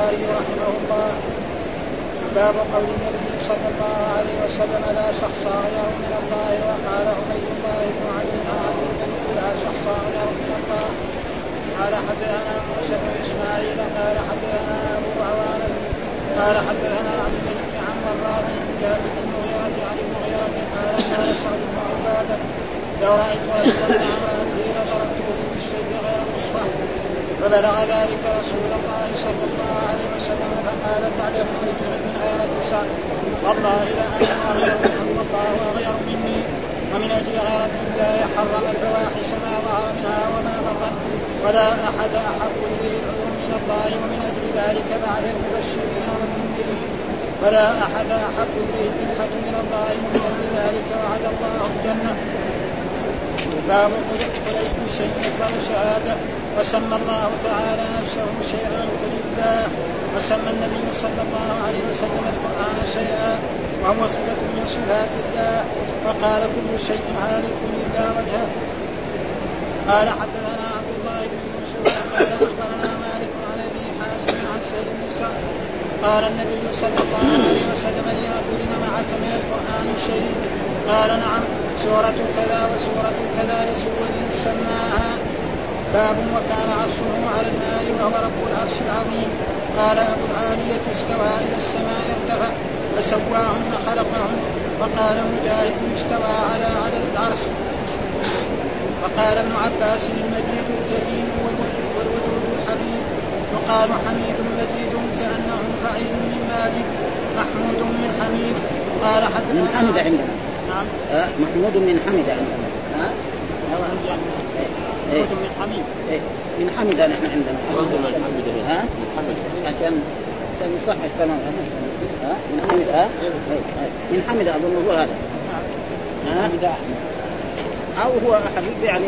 البخاري رحمه الله باب قول النبي صلى الله عليه وسلم لا شخص اغير من الله. وقال عبيد الله بن عبد عن عبد الملك لا شخص اغير من الله. قال حدثنا موسى بن إسماعيل قال حدثنا أبو عوانة قال حدثنا عبد الملك عن مراد بن جابر بن المغيرة عن المغيرة قال قال سعد بن عبادة لو رأيت رجلا مع امرأته لضربته بالسيف غير مصبح فبلغ ذلك رسول الله صلى الله عليه وسلم فقال تعلم من غيرة سعد والله لأنا أغير والله أغير مني ومن أجل غيرة الله حرم الفواحش ما ظهر منها وما بطن ولا أحد أحب إليه العذر من الله ومن أجل ذلك بعث المبشرين والمنذرين. ولا أحد أحب إليه الفتح من الله ومن أجل ذلك وعد الله الجنة. باب قل شيء أكبر شهادة. وسمى الله تعالى نفسه شيئا قل الله وسمى النبي صلى الله عليه وسلم القرآن شيئا وهو صفة من صفات الله وقال كل شيء هالك إلا وجهه قال حدثنا عبد الله بن يوسف قال أخبرنا مالك عن أبي حازم عن سيد بن سعد. قال النبي صلى الله عليه وسلم لرجل معك من القرآن شيء؟ قال نعم سورة كذا وسورة كذا لسور سماها. باب وكان عرشه على الماء وهو رب العرش العظيم. قال أبو العالية استوى إلى السماء ارتفع فسواهن خلقهن. وقال مجاهد استوى على عدد العرش. وقال ابن عباس المجيد الكريم والودود الحبيب وقال حميد مجيد كانه فعيل من ماجد محمود من حميد. قال حدثنا من حمد عندنا. نعم. محمود من حمد عندنا. ها؟ محمود من حميد. إيه. من حمد نحن عندنا. ها؟ عشان عشان يصحح تمام ها؟ من حمد ها؟ من حمد أظن هو هذا. ها؟ أو هو حبيب يعني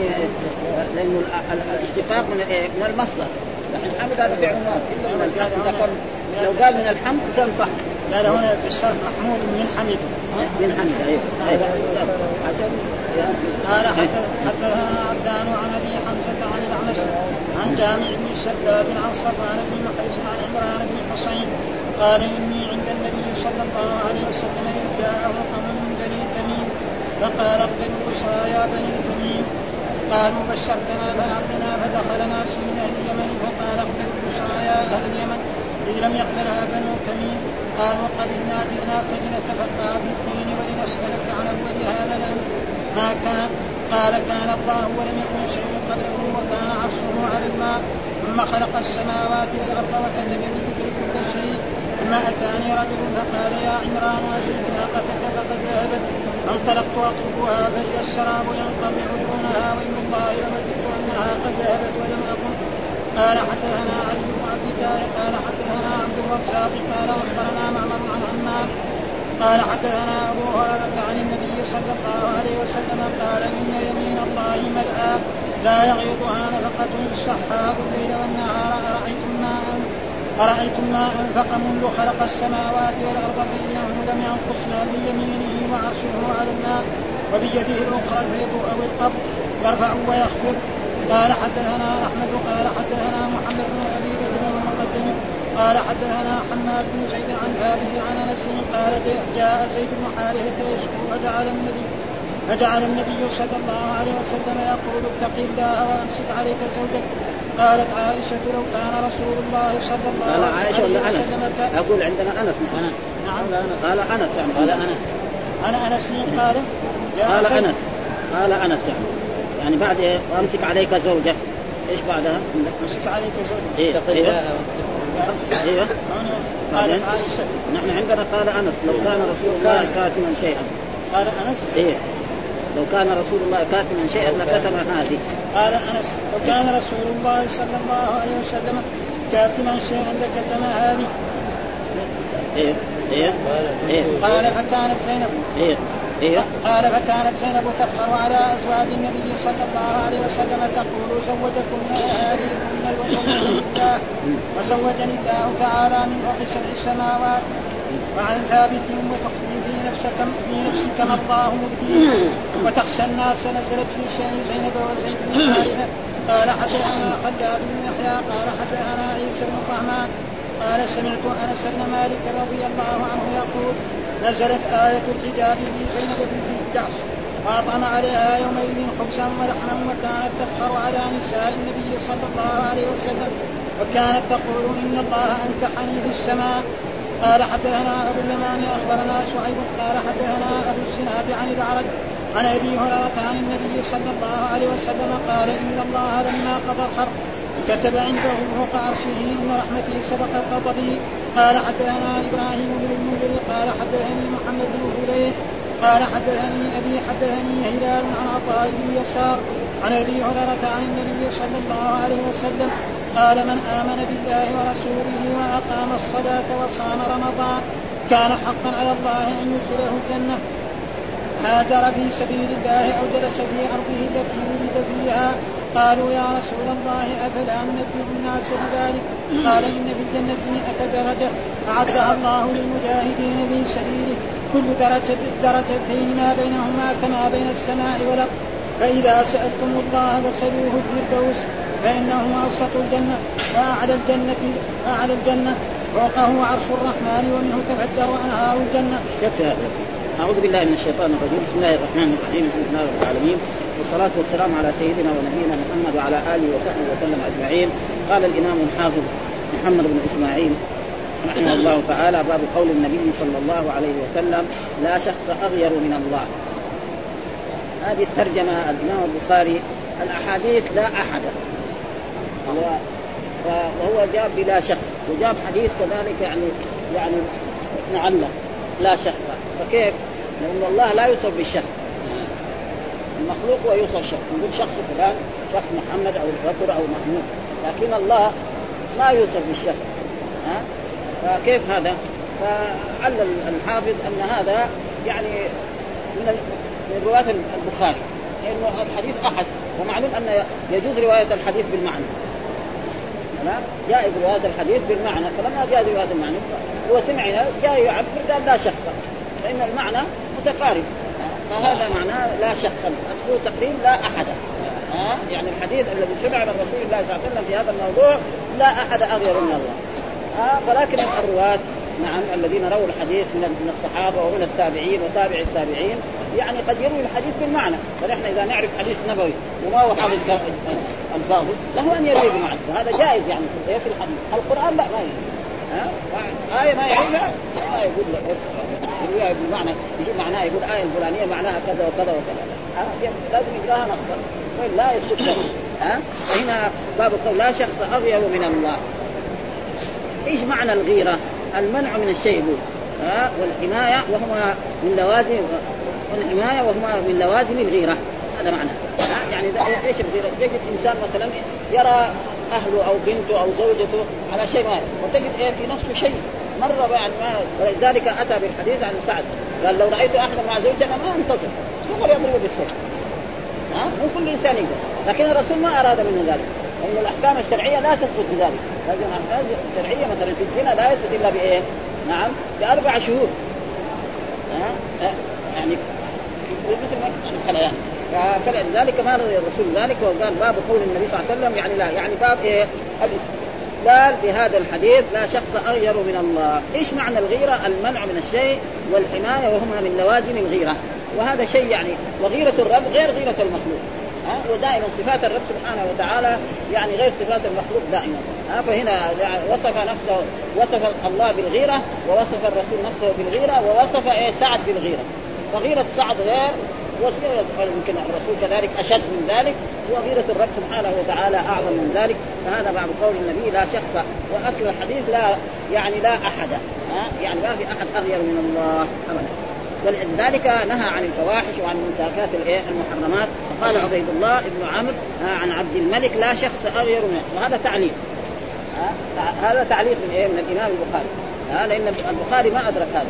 لأنه الاشتقاق من من المصدر. لكن حمد هذا فعل ماضي. لو قال من الحمد كان صح. قال هنا في الشرح محمود من حميد. من حمد أيوه عشان قال حدثنا عبدان عن ابي حمزة عن الأعمش. عن جامع بن شداد عن صفوان بن محرز عن عمران بن حسين. قال إني عند النبي صلى الله عليه وسلم إذ جاءه قوم من بني تميم. فقال اقبلوا البشرى يا بني تميم. قالوا بشرتنا فأعطنا فدخل ناس من أهل اليمن. فقال اقبلوا البشرى يا أهل اليمن. إذ لم يقبلها بنو تميم. قالوا قبلنا جئناك لنتفقه في الدين ولنسألك عن أول هذا الأمر. ما كان قال كان الله ولم يكن شيء قبله وكان عرشه على الماء. ثم خلق السماوات والأرض وكتب بذكر كل شيء. ثم أتاني رجل فقال يا عمران أدرك ناقتك فقد ذهبت. فانطلقت أطلبها فإذا السراب ينقطع دونها وإن الله لوددت أنها قد ذهبت ولم أكن. قال حدثنا علي بن عبد الله قال حدثنا عبد الرزاق قال أخبرنا معمر عن همام قال حدثنا أبو هريرة عن النبي صلى الله عليه وسلم قال إن يمين الله ملأى لا يغيضها نفقة السحاب الليل والنهار أرأيتم ما أرأيتم ما أنفق منذ خلق السماوات والأرض فإنه لم ينقصنا من يمينه وعرشه على الماء وبيده الأخرى الفيض أو القبض يرفع ويخفض. قال حدثنا أحمد قال حدثنا محمد بن أبي بكر المقدم قال حدثنا حماد بن زيد عن ثابت عن أنس قال جاء زيد بن حارثة يشكو فجعل النبي فجعل النبي صلى الله عليه وسلم يقول اتق الله وأمسك عليك زوجك. قالت عائشة لو كان رسول الله صلى الله عليه وسلم قال عائشة ولا أنس؟ أقول عندنا أنس نعم. قال أنس يعني قال أنس. عن أنس قال قال أنس قال أنس يعني. يعني بعد إيه وامسك عليك زوجك إيش بعدها؟ أمسك عليك زوجك إيه إيوه. إيوه. قالت عائشة. نحن عندنا قال أنس لو كان رسول الله كاتما شيئا. قال أنس؟ إيه. لو كان رسول الله كاتما شيئا لكتم هذه. قال أنس لو كان رسول الله صلى الله عليه وسلم كاتما شيئا لكتم هذه. إيه. إيه. إيه. قال فكانت زينب. إيه. إيه؟ قال فكانت زينب تفخر على أزواج النبي صلى الله عليه وسلم تقول زوجكن اهاليكن وزوجني الله وزوجني الله تعالى من فوق سبع السماوات وعن ثابت وتخفي في نفسك في نفسك ما الله مبديه وتخشى الناس نزلت في شأن زينب وزيد بن حارثه قال حدثنا خلاد بن يحيى. قال حدثنا عيسى بن طعمان. قال سمعت أنس بن مالك رضي الله عنه يقول نزلت آية الحجاب في زينب بنت جعش فأطعم عليها يومئذ خبزا ولحما وكانت تفخر على نساء النبي صلى الله عليه وسلم وكانت تقول إن الله أنكحني في السماء. قال حدثنا أبو اليمان أخبرنا شعيب. قال حدثنا أبو الزناد عن الأعرج عن أبي هريرة عن النبي صلى الله عليه وسلم قال إن الله لما قضى الحرب كتب عنده فوق عرشه ان رحمتي سبقت غضبي قال حدثنا إبراهيم بن المنذر قال حدثني محمد بن فليح قال حدثني أبي حدثني هلال عن عطاء بن يسار عن أبي هريرة عن النبي صلى الله عليه وسلم قال من آمن بالله ورسوله وأقام الصلاة وصام رمضان كان حقا على الله أن يدخله الجنة. هاجر في سبيل الله أو جلس في أرضه التي ولد فيها قالوا يا رسول الله افلا ننبه الناس بذلك؟ قال إن في الجنة مئة درجة. أعدها الله للمجاهدين في سبيله. كل درجة درجتين ما بينهما كما بين السماء والأرض. فإذا سألتم الله فسلوه الفردوس فإنه أوسط الجنة وأعلى الجنة أعلى الجنة. فوقه عرش الرحمن ومنه تفجر انهار الجنة. أعوذ بالله من الشيطان الرجيم. بسم الله الرحمن الرحيم. الحمد لله رب العالمين. والصلاة والسلام على سيدنا ونبينا محمد وعلى آله وصحبه وسلم أجمعين. قال الإمام الحافظ محمد بن إسماعيل رحمه الله تعالى باب قول النبي صلى الله عليه وسلم لا شخص أغير من الله. هذه الترجمة الإمام البخاري الأحاديث لا أحد. وهو جاب بلا شخص وجاب حديث كذلك يعني يعني معلق. لا شخص. فكيف؟ لأن الله لا يوصف بالشخص. المخلوق هو يوصف شخص. نقول شخص فلان شخص محمد أو البكر أو محمود. لكن الله ما يوصف بالشخص. ها؟ فكيف هذا؟ فعلل الحافظ أن هذا يعني من من رواية البخاري. لأنه الحديث أحد. ومعلوم أن يجوز رواية الحديث بالمعنى. جاء رواية الحديث بالمعنى. فلما جاء رواية المعنى هو سمع جاء يعبر قال لا شخص فإن المعنى متقارب. فهذا معناه لا شخصا أصله تقريب لا أحد. ها؟ يعني الحديث الذي سمع من رسول الله صلى الله عليه وسلم في هذا الموضوع لا أحد أغير من الله. ها؟ فلكن الرواة نعم الذين رووا الحديث من الصحابة ومن التابعين وتابع التابعين يعني قد يروي الحديث بالمعنى. فنحن إذا نعرف حديث نبوي وما هو حافظ الفاظه له أن يروي بالمعنى وهذا جائز يعني في الحديث. القرآن لا ما يروي ها آية ما يعرفها ما يقول يرويها بالمعنى يجيب معناها يقول آية الفلانية معناها كذا وكذا وكذا. ها؟ لازم يقراها نصا والا يسكت ها؟ فهنا باب قول لا شخص أغير من الله. إيش معنى الغيرة؟ المنع من الشيء يقول. ها؟ والحماية وهما من لوازم والحماية وهما من لوازم الغيرة. هذا معنى. يعني إيش الغيرة؟ تجد إنسان مثلا يرى أهله أو بنته أو زوجته على شيء ما وتجد إيه في نفسه شيء. مرة يعني ما ولذلك أتى بالحديث عن سعد. قال لو رأيت احدا مع زوجته ما انتظر يقول يضربه بالسيف. ها؟ مو كل إنسان يقدر. لكن الرسول ما أراد منه ذلك. لأن الأحكام الشرعية لا تثبت بذلك. لكن الأحكام الشرعية مثلا في الزنا لا يثبت إلا بإيه؟ نعم بأربع شهور. ها؟ يعني مثل ما يعني الخليان فلذلك ما رضي الرسول ذلك وقال باب قول النبي صلى الله عليه وسلم يعني لا يعني باب إيه؟ الاستدلال بهذا الحديث لا شخص أغير من الله، إيش معنى الغيرة؟ المنع من الشيء والحماية وهما من لوازم الغيرة، وهذا شيء يعني وغيرة الرب غير غيرة المخلوق، ها؟ ودائما صفات الرب سبحانه وتعالى يعني غير صفات المخلوق دائما. ها؟ فهنا وصف نفسه وصف الله بالغيرة ووصف الرسول نفسه بالغيرة ووصف إيه؟ سعد بالغيرة. فغيرة سعد غير يمكن الرسول كذلك أشد من ذلك وغيرة الرب سبحانه وتعالى أعظم من ذلك. فهذا بعد قول النبي لا شخص وأصل الحديث لا يعني لا ها؟ يعني ما في أحد أغير من الله ابدا. ولذلك نهى عن الفواحش وعن منتهكات المحرمات. قال عبيد الله بن عمرو عن عبد الملك لا شخص أغير منه وهذا تعليق هذا تعليق من إيه؟ من الإمام البخاري لأن البخاري ما أدرك هذا.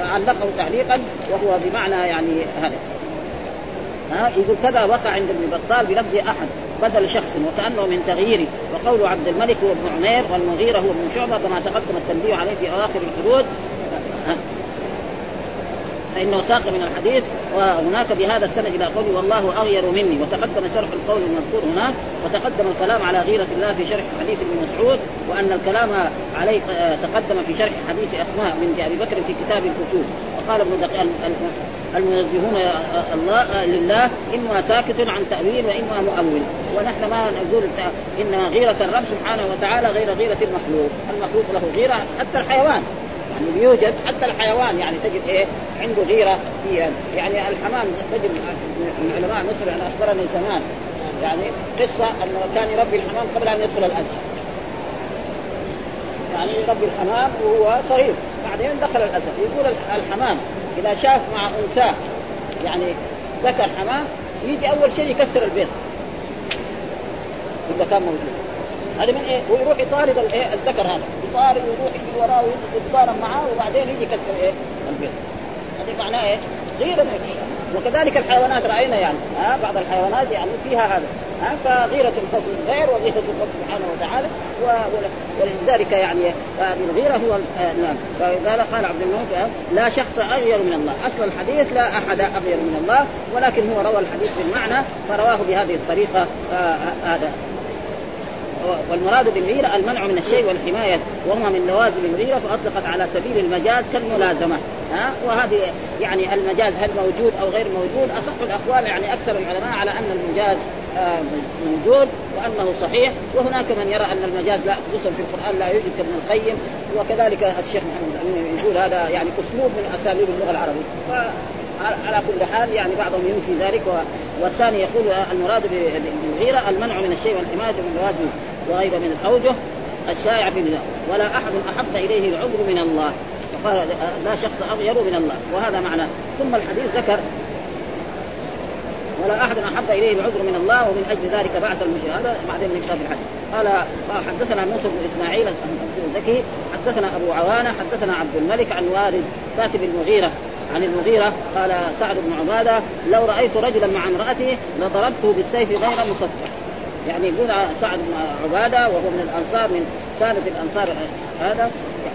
علقه تعليقا وهو بمعنى يعني هذا. ها؟ يقول كذا وقع عند ابن بطال بلفظ أحد بدل شخص وكأنه من تغييره وقول عبد الملك هو ابن عمير والمغيرة هو ابن شعبة كما تقدم التنبيه عليه في اواخر الحدود. فإنه ساق من الحديث وهناك بهذا السند إلى قوله والله أغير مني. وتقدم شرح القول المذكور هناك وتقدم الكلام على غيرة الله في شرح حديث ابن مسعود وأن الكلام عليه تقدم في شرح حديث أسماء بنت أبي بكر في كتاب الكتب. وقال ابن المنزهون الله لله إما ساكت عن تأويل وإما مؤول. ونحن ما نقول إن غيرة الرب سبحانه وتعالى غير غيرة المخلوق، المخلوق له غيرة حتى الحيوان. يعني يوجد حتى الحيوان يعني تجد إيه عنده غيرة في يعني الحمام تجد من علماء مصر أنا اخبرني زمان. يعني قصة انه كان يربي الحمام قبل أن يدخل الأزهر. يعني يربي الحمام وهو صغير. بعدين دخل الأزهر. يقول الحمام إذا شاف مع أنثى يعني ذكر حمام يجي أول شيء يكسر البيت إذا كان موجود. هذا من إيه؟ ويروح يطارد الايه الذكر هذا. يطارد ويروح يجي وراه ويتضارب معاه وبعدين يجي يكسر إيه؟ البيت هذه معناه إيه؟ غيره وكذلك الحيوانات رأينا يعني ها؟ بعض الحيوانات يعني فيها هذا ها؟ فغيرة الفضل غير وغيرة الرب سبحانه وتعالى ولذلك يعني الغيرة هو نعم. فقال قال عبد الملك لا شخص أغير من الله. أصل الحديث لا أحد أغير من الله ولكن هو روى الحديث بالمعنى فرواه بهذه الطريقة هذا. والمراد بالغيرة المنع من الشيء والحماية وهما من لوازم الغيرة فأطلقت على سبيل المجاز كالملازمة. ها؟ وهذه يعني المجاز هل موجود أو غير موجود؟ أصح الأقوال يعني أكثر العلماء على أن المجاز آه، موجود وأنه صحيح. وهناك من يرى أن المجاز لا خصوصا في القرآن لا يوجد كابن القيم. وكذلك الشيخ محمد يقول هذا يعني أسلوب من أساليب اللغة العربية. على كل حال يعني بعضهم ينفي ذلك والثاني يقول المراد بالغيرة المنع من الشيء والحماية من الواجب وغيره من الأوجه الشائعة في ولا أحد أحب إليه العذر من الله. فقال لا شخص أغير من الله. وهذا معناه ثم الحديث ذكر ولا أحد أحب إليه العذر من الله ومن أجل ذلك بعث المشرك هذا بعدين من كتاب الحديث قال حدثنا موسى بن إسماعيل الزكي حدثنا أبو عوانة حدثنا عبد الملك عن وارد كاتب المغيرة. عن المغيرة قال سعد بن عبادة لو رأيت رجلا مع امرأته لضربته بالسيف غير مصفح. يعني يقول سعد بن عبادة وهو من الأنصار من سادة الأنصار هذا.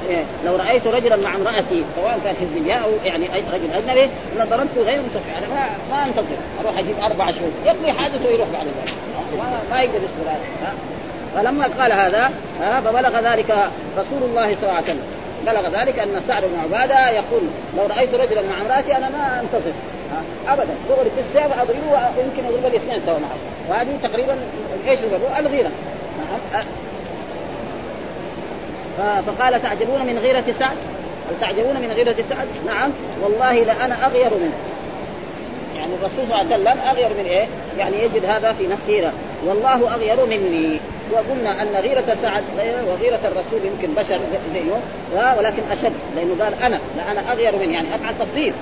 يعني لو رأيت رجلا مع امرأتي سواء كان حزبية أو يعني رجل أجنبي لضربته غير مصفح. يعني ما ما أنتظر. أروح أجيب أربع شهور. يقضي حاجته ويروح بعد ذلك. ما يقدر يصبر هذا. فلما قال هذا فبلغ ذلك رسول الله صلى الله عليه وسلم. بلغ ذلك أن سعد بن عبادة يقول لو رأيت رجلا مع امرأتي أنا ما أنتظر. أبدا. دغري بالسيف أضربه ويمكن أضرب الاثنين سوا معه. وهذه تقريبا إيش الغيرة؟ نعم. فقال تعجبون من غيرة سعد؟ هل تعجبون من غيرة سعد؟ نعم. والله لأنا أغير منه. يعني الرسول صلى الله عليه وسلم أغير من إيه؟ يعني يجد هذا في نفسه. والله أغير مني. وقلنا أن غيرة سعد وغيرة الرسول يمكن بشر زيه ولكن أشد لأنه قال أنا لا أنا أغير مني يعني أفعل تفضيل.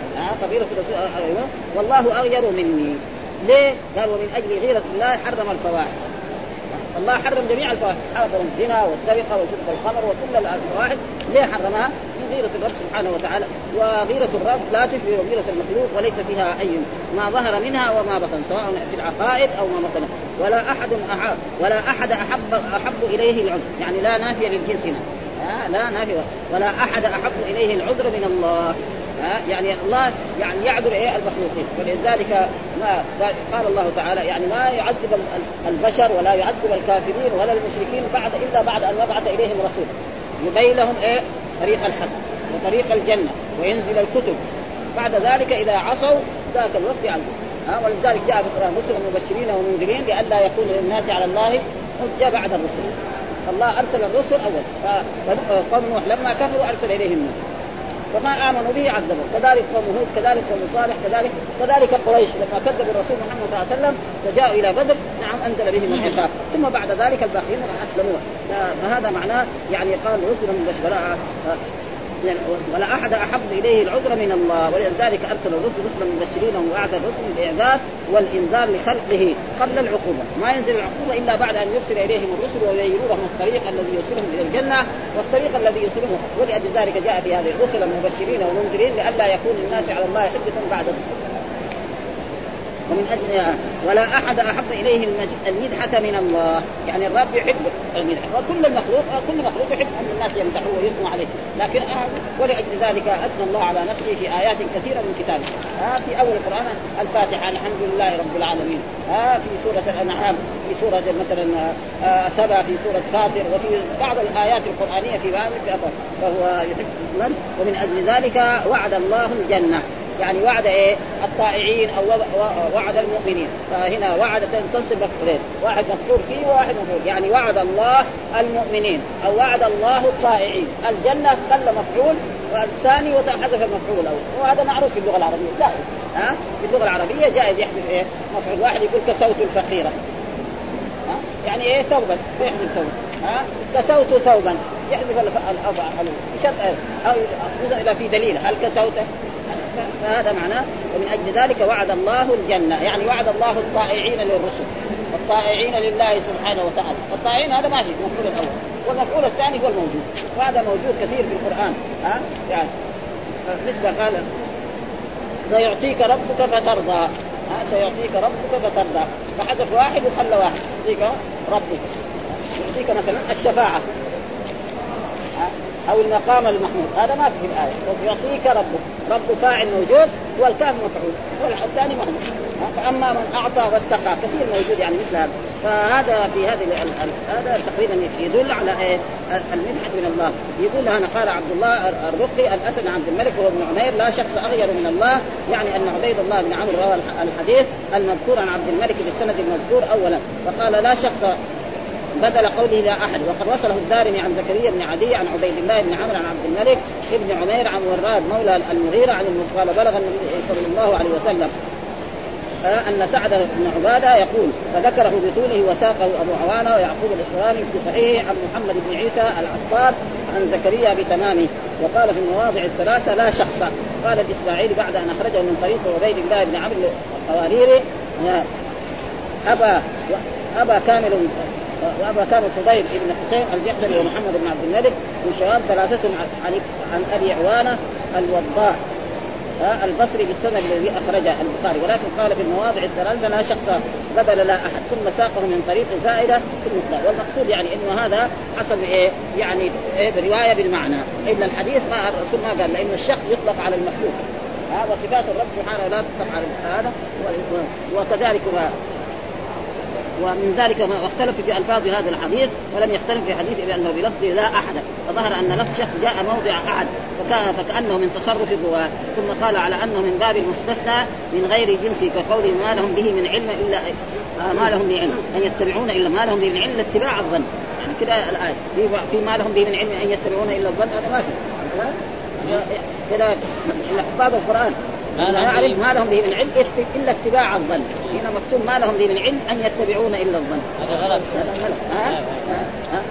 فغيرة الرسول أيوه والله أغير مني. ليه؟ قال ومن أجل غيرة الله حرم الفواحش. الله حرم جميع الفواحش. حرم الزنا والسرقة وشرب الخمر وكل الفواحش. ليه حرمها؟ من غيرة الرب سبحانه وتعالى. وغيرة الرب لا تشبه غيرة المخلوق وليس فيها أي ما ظهر منها وما بطن سواء في العقائد أو ما بطن. ولا أحد أحب ولا أحد أحب أحب إليه العذر. يعني لا نافية للجنس هنا. لا نافية ولا أحد أحب إليه العذر من الله. ها يعني الله يعني يعذر إيه؟ المخلوقين. ولذلك ما قال الله تعالى يعني ما يعذب البشر ولا يعذب الكافرين ولا المشركين بعد إلا بعد أن يبعث إليهم رسول يبين لهم إيه؟ طريق الحق وطريق الجنة وينزل الكتب. بعد ذلك إذا عصوا ذاك الوقت يعذب ها؟ ولذلك جاء في القرآن رسلا مبشرين ومنذرين لئلا يكون للناس على الله حجة بعد الرسل. الله أرسل الرسل أول. فقوم نوح لما كفروا أرسل إليهم نوح. وما آمنوا به عذبوا. كذلك قوم هود كذلك قوم صالح كذلك كذلك قريش. لما كذبوا الرسول محمد صلى الله عليه وسلم فجاءوا إلى بدر نعم أنزل بهم العقاب. ثم بعد ذلك الباقيين أسلموا. فهذا معناه؟ يعني قال مبشرا يعني ولا أحد أحب إليه العذر من الله. ولذلك أرسل الرسل رسلا مبشرين ووعد الرسل بالإعذار والإنذار لخلقه قبل العقوبة، ما ينزل العقوبة إلا بعد أن يرسل إليهم الرسل ويبينوا الطريق الذي يوصلهم إلى الجنة والطريق الذي يوصلهم ولأجل ذلك جاء في هذه الرسل مبشرين ومنذرين لئلا يكون الناس على الله حجة بعد الرسل. ومن أجل ولا أحد أحب إليه المدحة من الله. يعني الرب يحب المدحة. وكل المخلوق كل مخلوق يحب أن الناس يمدحوه ويثنوا عليه. لكن ولأجل ذلك أثنى الله على نفسه في آيات كثيرة من كتابه. آه في أول القرآن الفاتحة الحمد لله رب العالمين. آه في سورة الأنعام في سورة مثلا آه سبع في سورة فاطر وفي بعض الآيات القرآنية في بعض فهو يحب من ومن أجل ذلك وعد الله الجنة. يعني وعد إيه الطائعين أو وعد المؤمنين فهنا وعد تنصب مفعولين واحد مفعول فيه وواحد مفعول يعني وعد الله المؤمنين أو وعد الله الطائعين الجنه خلى مفعول والثاني وحذف المفعول الأول وهذا معروف في اللغة العربيه لا ها في اللغة العربيه جائز يحذف إيه مفعول واحد يقول كسوت الفقيره ها يعني إيه ثوبا يحذف ثوبا ها كسوت ثوبا يحذف الافعل بشرط أو اذا في دليل هل كسوت فهذا معناه ومن أجل ذلك وعد الله الجنة. يعني وعد الله الطائعين للرسل والطائعين لله سبحانه وتعالى. والطائعين هذا ما في المفعول الأول. والمفعول الثاني هو الموجود. وهذا موجود كثير في القرآن. ها؟ يعني مثل قال سيعطيك ربك فترضى. ها؟ سيعطيك ربك فترضى. فحذف واحد وخلى واحد. يعطيك ربك. يعطيك مثلا الشفاعة. أو المقام المحمود. هذا ما في الآية. يعطيك ربك. رب فاعل موجود والكاف مفعول والثاني محمود فأما من أعطى واتقى كثير موجود يعني مثل هذا. فهذا في هذه هذا تقريبا يدل على إيه؟ المنحة من الله. يقول هنا قال عبد الله الرقي الاسد عبد الملك وهو ابن عمير لا شخص أغير من الله. يعني أن عبيد الله بن عمرو روى الحديث المذكور عن عبد الملك بالسند المذكور اولا. فقال لا شخص بدل قوله لا أحد. وقد وصله الدارمي عن زكريا بن عدي عن عبيد الله بن عمرو عن عبد الملك ابن عمير عن وراد مولى المغيرة عن قال بلغ النبي صلى الله عليه وسلم أن سعد بن عبادة يقول فذكره بطوله وساقه أبو عوانة ويعقوب الاسلامي في صحيحه عن محمد بن عيسى العطار عن زكريا بتمامه. وقال في المواضع الثلاثة لا شخص. قال الاسماعيلي بعد أن أخرجه من طريق عبيد الله بن عمرو القواريري ابى ابى كامل وابا كان صبيب بن حسين الجحدري ومحمد بن عبد الملك من شباب ثلاثة عن عن أبي عوانة الوضاء البصري بالسند الذي أخرجه البخاري. ولكن قال في المواضع الثلاثة لا شخص بدل لا أحد ثم ساقه من طريق زائدة في المطلق. والمقصود يعني إنه هذا حسب إيه يعني إيه؟ برواية بالمعنى. إلا الحديث ما الرسول ما قال لأن الشخص يطلق على المخلوق. وصفات الرب سبحانه لا تطلق على هذا وكذلك ومن ذلك ما اختلف في ألفاظ هذا الحديث ولم يختلف في حديث بأنه بلفظ لا أحد. فظهر أن لفظ شخص جاء موضع أحد فكان فكأنه من تصرف الرواه ثم قال على أنه من باب المستثنى من غير جنسه كقوله ما لهم به من علم إلا ما لهم به علم أن يتبعون إلا ما لهم من علم اتباع الظن. يعني كذا الآية. في ما لهم به من علم أن يتبعون إلا الظن في كذا حفاظ القرآن. لا يعرف ما لهم به من علم إلا اتباع الظن. هنا مكتوب ما لهم به من علم أن يتبعون إلا الظن. هذا غلط. هذا غلط؟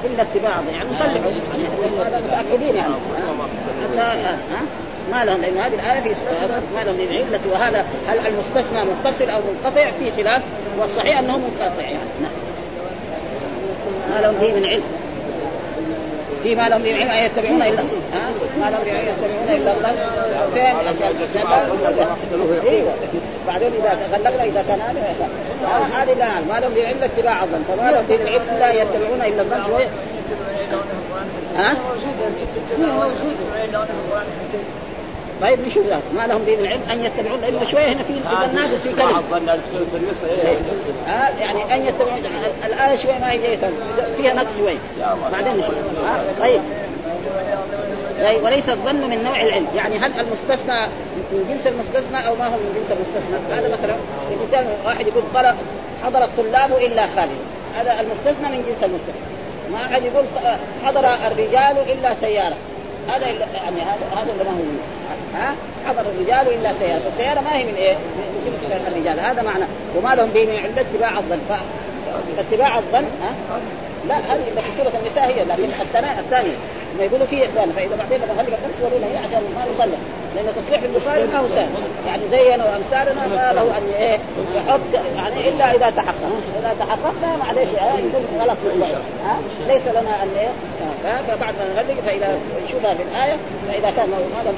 إلا اتباع الظن. يعني مصلحوا يعني متأكدين يعني؟ ما لهم لأن هذه الآية في ما لهم من علة وهذا هل المستثنى متصل أو منقطع؟ في خلاف. والصحيح أنه منقطع يعني. ما لهم به من علم. فيما لهم بعلم ان يتبعون إلا ما لهم بعلم يتبعون إلا الله. فين؟ إيوه. بعدين إذا تغلبنا إذا كان هذا هذه لا ما لهم بعلم اتباع الظن. فما لهم بعلم لا يتبعون إلا الظن شوية ها؟ طيب نشوف ذلك ما لهم به من علم أن يتبعون الا شوية هنا في اذا ناقص في كلمه آه يعني أن يتبعون الايه شوية ما هي فيها نقص شوية بعدين نشوف. آه طيب. طيب وليس الظن من نوع العلم. يعني هل المستثنى من جنس المستثنى أو ما هو من جنس المستثنى؟ هذا مثلا الانسان واحد يقول حضر الطلاب إلا خالد. هذا المستثنى من جنس المستثنى. ما أحد يقول حضر الرجال إلا سيارة. هذا يعني هذا هذا ما هو ها؟ حضر الرجال إلا سيارة، فالسياره ما هي من إيه؟ من الرجال، هذا معنى. وما لهم به من علم اتباع الظن، فاتباع الظن ها؟ لا هذه في سوره النساء هي لكن الثانية الثانية. ما يقولوا فيه إخوان فإذا بعدين نخلي الناس يورونا هي عشان ما نصلح لأن تصحيح البخاري ما هو سهل. يعني زينا وأمثالنا ما له أن إيه يحط يعني إلا إذا تحقق. إذا تحققنا معلش يكون غلط ها ليس لنا أن إيه فبعد ما نغلق فإذا نشوفها في الآية فإذا كان لم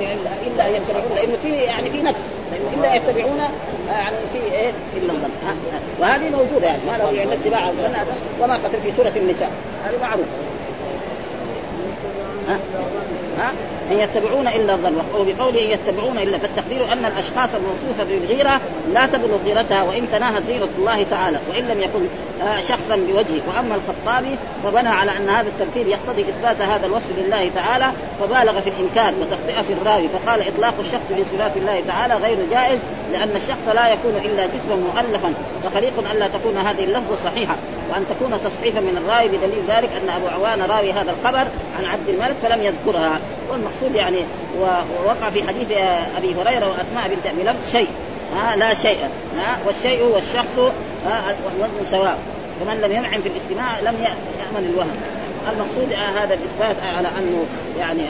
الا ان يتبعون. لأنه في يعني في نفس إلا يتبعون يعني في إيه إلا الظن وهذه موجودة يعني. ما له إلا اتباع الظن وما قتل في سورة النساء. هذه معروفة. ها؟ أن يتبعون إلا الظن. وبقوله أن يتبعون إلا فالتقدير أن الأشخاص الموصوفة بالغيرة لا تبلغ غيرتها وإن تناهت غيرة الله تعالى. وإن لم يكن آه، شخصا بوجهه. وأما الخطابي فبنى على أن هذا الترتيب يقتضي إثبات هذا الوصف لله تعالى فبالغ في الإنكار وتخطئة في الراوي. فقال إطلاق الشخص في صفات الله تعالى غير جائز لأن الشخص لا يكون إلا جسما مؤلفا. فخليق الا تكون هذه اللفظة صحيحة. وأن تكون تصحيفا من الراوي بدليل ذلك أن أبو عوان راوي هذا الخبر عن عبد الملك فلم يذكرها. والمقصود يعني ووقع في حديث أبي هريرة وأسماء بنت أبي لفظ شيء. ها لا شيء. ها والشيء والشخص الوزن سواء فمن لم ينعم في الاستماع لم يأمن الوهم. المقصود هذا الإثبات على أنه يعني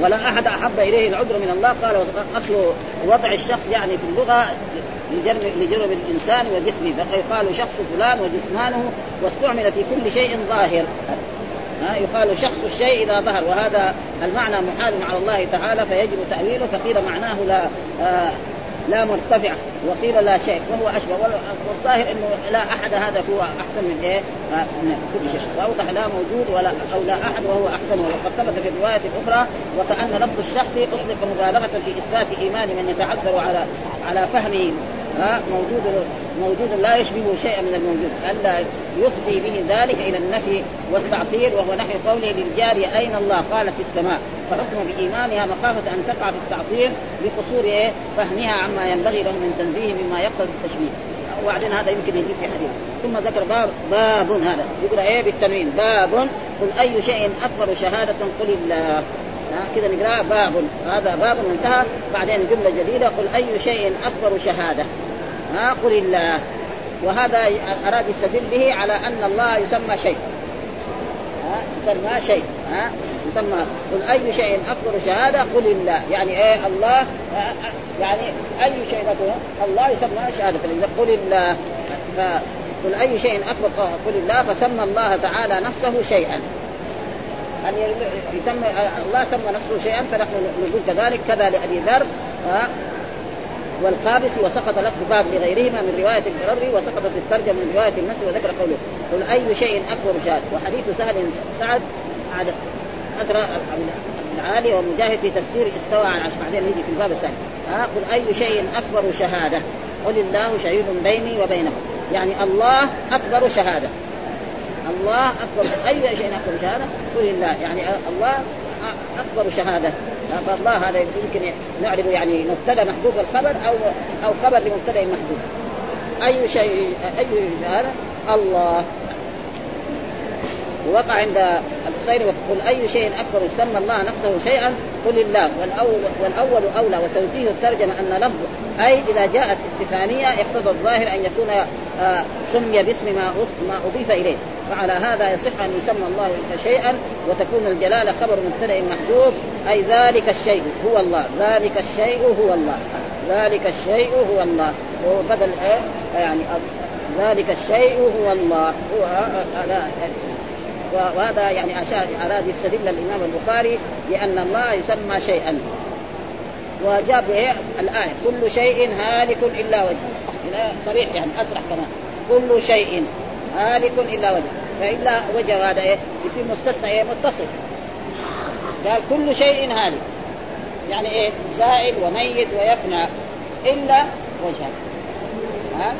ولا أحد أحب إليه العذر من الله. قال أصل وضع الشخص يعني في اللغة لجرم لجرم الإنسان وجسمه. فيقال شخص فلان وجسمانه واستعمل في كل شيء ظاهر. ها يقال شخص الشيء إذا ظهر وهذا المعنى محال على الله تعالى فيجب تأويله فقيل معناه لا آه لا مرتفع وقيل لا شيء وهو أشبه والظاهر إنه لا أحد هذا هو أحسن من إيه؟ آه من كل شيء واوضح لا موجود ولا أو لا أحد وهو أحسن وقد ثبت في الروايه الاخرى وكأن لفظ الشخص اطلق مبالغة في إثبات ايمان من يتعذر على على فهمه ها موجود موجود لا يشبه شيئا من الموجود. ألا يفضي به ذلك إلى النفي والتعطيل وهو نحو قوله للجار أين الله؟ قال في السماء. فحكم بإيمانها مخافة أن تقع في التعطيل بقصور إيه؟ فهمها عما ينبغي له من تنزيه مما يقتضي التشبيه. وبعدين هذا يمكن يجي في حديث. ثم ذكر باب باب هذا. يقول إيه بالتنوين؟ باب قل أي شيء أكبر شهادة قل الله. كذا نقرا باب هذا باب انتهى بعدين جملة جديدة قل أي شيء أكبر شهادة؟ ها قل الله. وهذا أراد يستدل به على أن الله يسمى شيء. ها يسمى شيء ها يسمى. قل أي شيء أكبر شهادة؟ قل الله. يعني إيه؟ الله يعني أي شيء الله يسمى شهادة. قل الله فقل أي شيء أكبر قل الله فسمى الله تعالى نفسه شيئا. أن يسمى الله سمى نفسه شيئا فنحن نقول كذلك كذا لأبي ذر والخامس وسقط لفظ باب لغيرهما من رواية البرري وسقطت الترجمة من رواية النسر وذكر قوله. قل أي شيء أكبر شهاده وحديث سهل سعد أثر العالي ومجاهد في تفسير استوى عن عشر. بعدين نيجي في الباب الثاني. قل أي شيء أكبر شهادة. قل الله شهيد بيني وبينكم. يعني الله أكبر شهادة. الله أكبر اي شيء أكبر شهادة. قل الله يعني الله أكبر شهادة. فالله هذا يمكن نعرف يعني مبتدا محذوف الخبر أو أو خبر لمبتدا محذوف أي شيء أي شهادة؟ الله. ووقع عند الحسين وقل أي شيء أكبر سمى الله نفسه شيئا قل الله. والاول والأول أولى وتوجيه الترجمة أن لفظ أي إذا جاءت استفهامية اقتضى الظاهر أن يكون آه، سمي باسم ما ما أضيف إليه. فعلى هذا يصح أن يسمى الله شيئا وتكون الجلالة خبر مبتدأ محذوف أي ذلك الشيء هو الله. ذلك الشيء هو الله. ذلك الشيء هو الله. وبدل إيه يعني ذلك الشيء هو الله. هو آه، آه، وهذا يعني أشار اراد يستدل الإمام البخاري بأن الله يسمى شيئا. وجاب إيه؟ الآية. كل شيء هالك إلا وجهه. صريح يعني أصرح كمان. كل شيء هالك إلا وجهه. فإلا وجه هذا إيه؟ يصير مستثنى إيه؟ متصل. قال كل شيء هالك. يعني إيه؟ زائد وميت ويفنى إلا وجهه. ها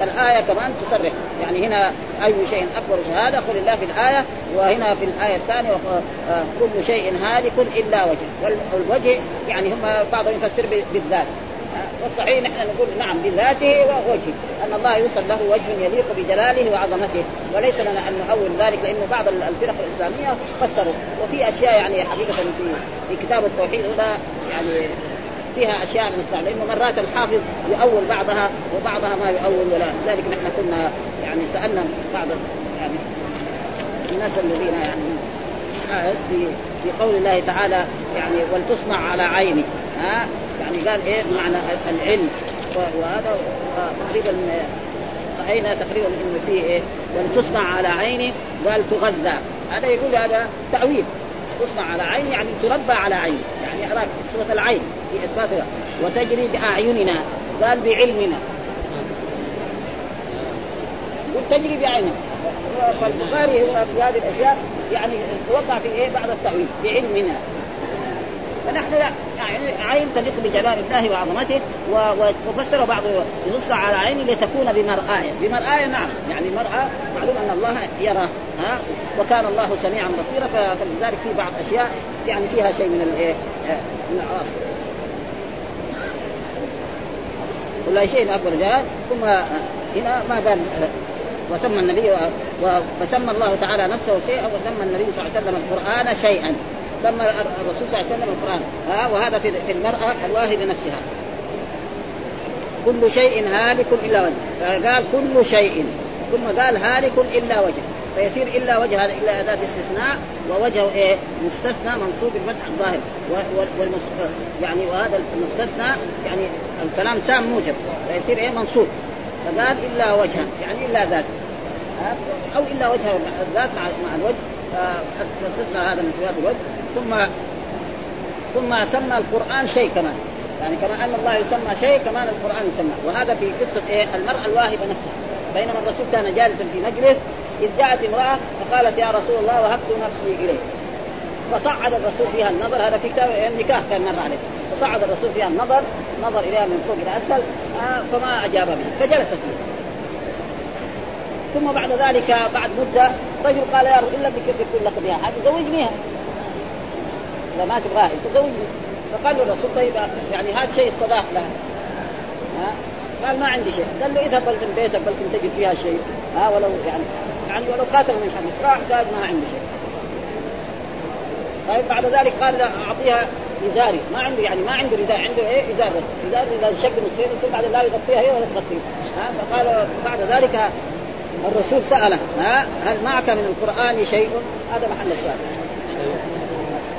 فالآية كمان تصرح. يعني هنا أي شيء أكبر شهادة قل الله في الآية وهنا في الآية الثانية آه، كل شيء هالك إلا وجه. والوجه يعني هم بعضهم يفسر بالذات. والصحيح نحن نقول نعم بذاته ووجهه. أن الله يوصل له وجه يليق بجلاله وعظمته. وليس لنا أن نؤول ذلك لأنه بعض الفرق الإسلامية فسروا وفي أشياء يعني حقيقة في في كتاب التوحيد هنا يعني فيها أشياء من الصعب لأنه مرات الحافظ يؤول بعضها وبعضها ما يؤول ولا لذلك نحن كنا يعني سألنا بعض يعني الناس الذين يعني في في قول الله تعالى يعني ولتصنع على عيني ها؟ يعني قال إيه؟ معنى العلم. وهذا تقريبا رأينا تقريبا إنه فيه إيه؟ ولتصنع على عيني قال تغذى هذا يقول هذا تأويل. تصنع على عيني يعني تربى على عيني يعني اراك صفة العين في إثباتها. وتجري بأعيننا قال بعلمنا. تجري بعينها فالبخاري هو في هذه الأشياء يعني وقع في إيه؟ بعض التأويل. بعلمنا. فنحن لا يعني عين تليق بجلال الله وعظمته وفسر بعض يصنع على عيني لتكون بمرآية بمرآية نعم. يعني المرأة معلوم أن الله يرى. ها؟ وكان الله سميعا بصيرا. فلذلك في بعض أشياء يعني فيها شيء من الايه من العاصر ولا شيء أكبر جلال ثم هنا ما قال وسمى النبي فسمى الله تعالى نفسه شيئا وسمى النبي صلى الله عليه وسلم القرآن شيئا. سمى الرسول صلى الله عليه وسلم القرآن. ها وهذا في المرأة الواهي بنفسها كل شيء هالك إلا وجه. قال كل شيء. ثم قال هالك إلا وجه. فيصير إلا وجه هذا إلا أداة استثناء ووجهه إيه؟ مستثنى منصوب بالفتح الظاهر. يعني وهذا المستثنى يعني الكلام تام موجب. فيصير إيه؟ منصوب. فقال إلا وجهه يعني إلا ذات. أو إلا وجه الذات مع الوجه. فاستثنى هذا من صفات الوجه ثم ثم سمى القرآن شيء كمان. يعني كما أن الله يسمى شيء كمان القرآن يسمى. وهذا في قصة إيه؟ المرأة الواهبة نفسها. بينما الرسول كان جالسا في مجلس إذ جاءت امرأة فقالت يا رسول الله وهبت نفسي إليك. فصعد الرسول فيها النظر. هذا في كتاب النكاح كان مر عليه. فصعد الرسول فيها النظر نظر إليها من فوق إلى أسفل آه فما أجاب به فجلست فيه ثم بعد ذلك بعد مدة رجل قال يا رسول الله بكل لك بها هذه زوجنيها اذا ما تبغاها. تزوجني فقال الرسول طيب يعني هذا شيء الصداق لها. ها؟ قال ما عندي شيء. قال له اذهب بلكن بيتك بلكن تجد فيها شيء. ها؟ ولو يعني يعني ولو خاتم من حديد راح قال ما عندي شيء. طيب بعد ذلك قال أعطيها إزاري. ما عنده يعني ما عنده رداء عنده إيه؟ ازار بس ازار اذا شق نصفين ثم بعد لا يغطيها هي ولا تغطيه. ها؟ فقال بعد ذلك الرسول سأله ها؟ هل معك من القرآن شيء؟ هذا محل السؤال.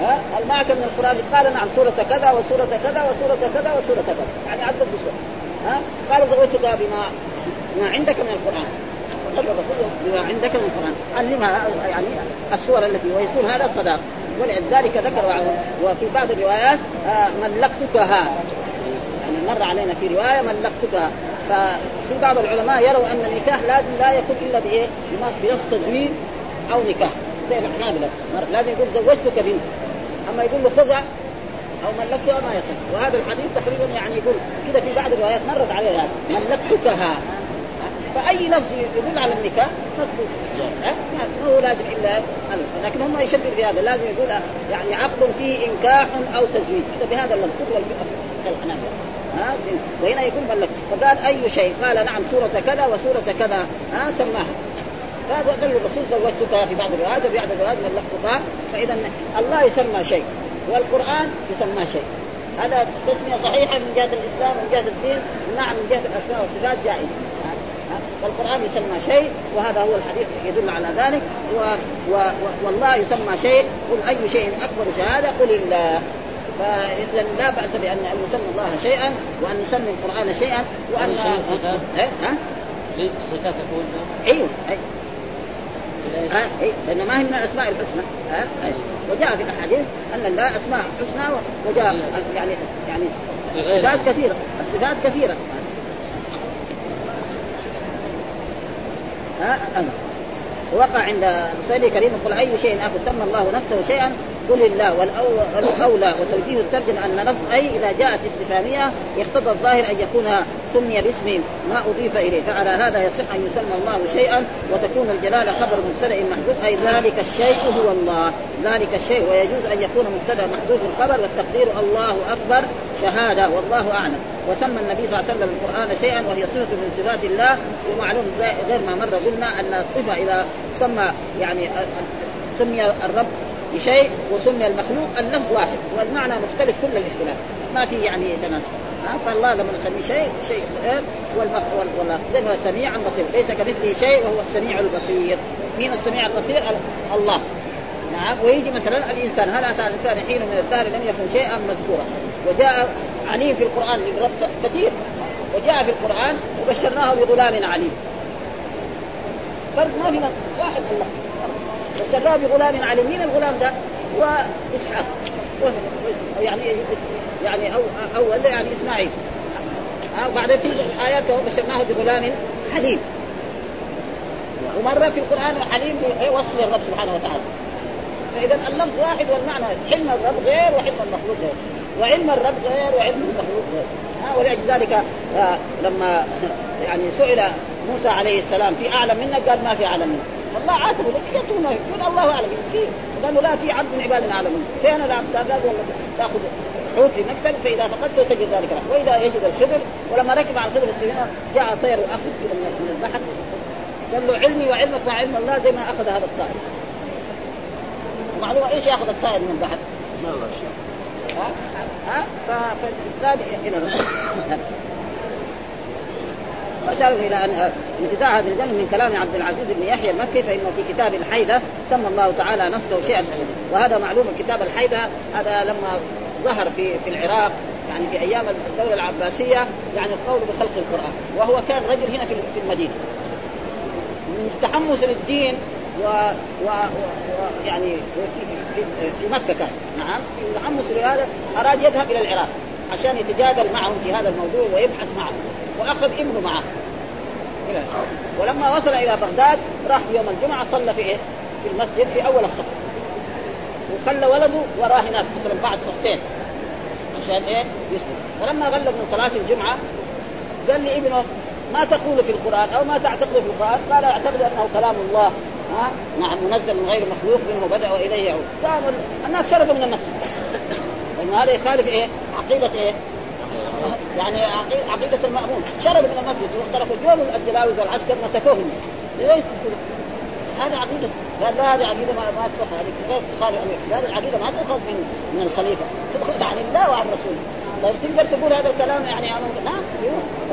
ها؟ هل معك من القرآن؟ قال نعم سورة كذا وسورة كذا وسورة كذا وسورة كذا. يعني عدد بسورة ها؟ قال زوجتك بما ما عندك من القرآن. قال الرسول بما عندك من القرآن. علمها يعني السور التي ويكون هذا صداق. ولذلك ذكر وفي بعض الروايات آه ملكتكها يعني مر علينا في رواية ملكتكها ففي بعض العلماء يروا أن النكاح لازم لا يكون إلا بإيه؟ بنص تزويج أو نكاح. زي الحنابلة لازم يقول زوجتك بنت. أما يقول له خذها أو ملكتها ما يصح. وهذا الحديث تقريبا يعني يقول كذا في بعض الروايات مرت عليها يعني ملكتكها. فأي لفظ يدل على النكاح مطلوب. ما هو لازم إلا لكن هم يشدد بهذا. لازم يقول يعني عقد فيه إنكاح أو تزويج هذا بهذا اللفظ. كتب الحنابلة. ها؟ وهنا يقول ملك فقال أي شيء؟ قال نعم سورة كذا وسورة كذا ها؟ سماها. فهذا قال الرسول زوجتك في بعض الروايات وفي بعض الروايات ملكتك فإذا الله يسمى شيء والقرآن يسمى شيء. هذا تسميه صحيحه من جهة الإسلام من جهة الدين نعم من جهة الأسماء والصفات جائز. فالقران يسمى شيء وهذا هو الحديث يدل على ذلك. و... و... والله يسمى شيء قل أي شيء أكبر شهادة قل الله. فإذا لا بأس بأن أن نسمي الله شيئا وأن نسمي القرآن شيئا وأن؟ ها؟ صفات تكون أيوه اي لأن ما هي من الأسماء الحسنى. ها؟ أي. وجاء في الأحاديث أن الله أسماء حسنى وجاء يعني يعني الصفات كثيرة. الصفات كثيرة. ها؟ أنا. وقع عند رسول الكريم قل أي شيء آخر؟ سمى الله نفسه شيئا قل الله والأولى وتوجيه الترجمة ان لفظ أي إذا جاءت استفهامية يقتضى الظاهر أن يكون سمي باسم ما أضيف إليه. فعلى هذا يصح أن يسمى الله شيئا وتكون الجلاله خبر مبتدأ محذوف أي ذلك الشيء هو الله. ذلك الشيء ويجوز أن يكون مبتدأ محذوف الخبر والتقدير. الله أكبر شهادة والله أعلم. وسمى النبي صلى الله عليه وسلم القرآن شيئا وهي صفة من صفات الله. ومعلوم غير ما مر قلنا أن الصفة إذا سمى يعني سمي الرب بشيء وسمي المخلوق اللفظ واحد والمعنى مختلف كل الاختلاف. ما في يعني تناسب فالله لما نسميه شيء شيء والمخ والله سميعا بصير. ليس كمثله شيء وهو السميع البصير. مين السميع البصير؟ الله. نعم. ويجي مثلا الإنسان هل أتى الإنسان حين من الدهر لم يكن شيئا مذكورا؟ وجاء عليم في القرآن كثير. وجاء في القرآن وبشرناه بغلام عليم. فرق ما في واحد الله. بشرناه بغلام عليم مين الغلام ده؟ هو إسحاق. يعني يعني أو أول يعني إسماعيل. وبعدين في ايات بشرناه بغلام حليم. ومرة في القرآن حليم وصف للرب سبحانه وتعالى. فإذا اللفظ واحد والمعنى حلم الرب غير وحلم المخلوق غير. وعلم الرب غير وعلم المخلوق غير. ها ولذلك آه لما يعني سئل موسى عليه السلام في أعلم منك؟ قال ما في أعلم منك. الله عاتبه يقول الله أعلم. في قال له لا في عبد من عبادنا أعلم. منك فين العبد قال تاخذ حوت لنكتل فإذا فقدته تجد ذلك. له وإذا يجد الخضر ولما ركب على الخضر السفينه جاء طير واخذ من البحر. قال له علمي وعلمك مع علم الله زي ما أخذ هذا الطائر. معلومة إيش يأخذ الطائر من البحر؟ ما الله ها؟ ها؟ فالاسناد إلى وأشار إلى أن انتزاع هذا الجنة من كلام عبد العزيز بن يحيى المكي فانه في كتاب الحيده سمى الله تعالى نفسه شيئا. وهذا معلوم كتاب الحيده هذا لما ظهر في في العراق يعني في أيام الدولة العباسية يعني القول بخلق القرآن. وهو كان رجل هنا في المدينة. من تحمس للدين و, و... و... يعني في, في, في مكة كان. نعم. تحمس لهذا أراد يذهب إلى العراق. عشان يتجادل معهم في هذا الموضوع ويبحث معهم وأخذ ابنه معه. ولما وصل إلى بغداد راح يوم الجمعة صلى في إيه؟ في المسجد في أول الصف. وخلى ولده وراه هناك مثلا بعد صفين عشان إيه؟ يسجد. فلما غلب من صلاة الجمعة قال لي ابنه ما تقول في القرآن أو ما تعتقد في القرآن؟ قال أعتقد أنه كلام الله. ها؟ نعم منزل من غير مخلوق منه بدأ وإليه يعود. الناس شربوا من المسجد. لأن هذا يخالف إيه؟ عقيدة إيه؟ يعني عقيدة المأمون. شرب من المسجد واختلفوا يوم الجلاوز والعسكر مسكوهم. ليش هذه عقيدة قال لا هذه عقيدة ما ما تصح هذه تخالف هذه العقيدة ما تؤخذ من من الخليفة. تؤخذ عن الله وعن رسوله طيب تقدر تقول هذا الكلام يعني عن نعم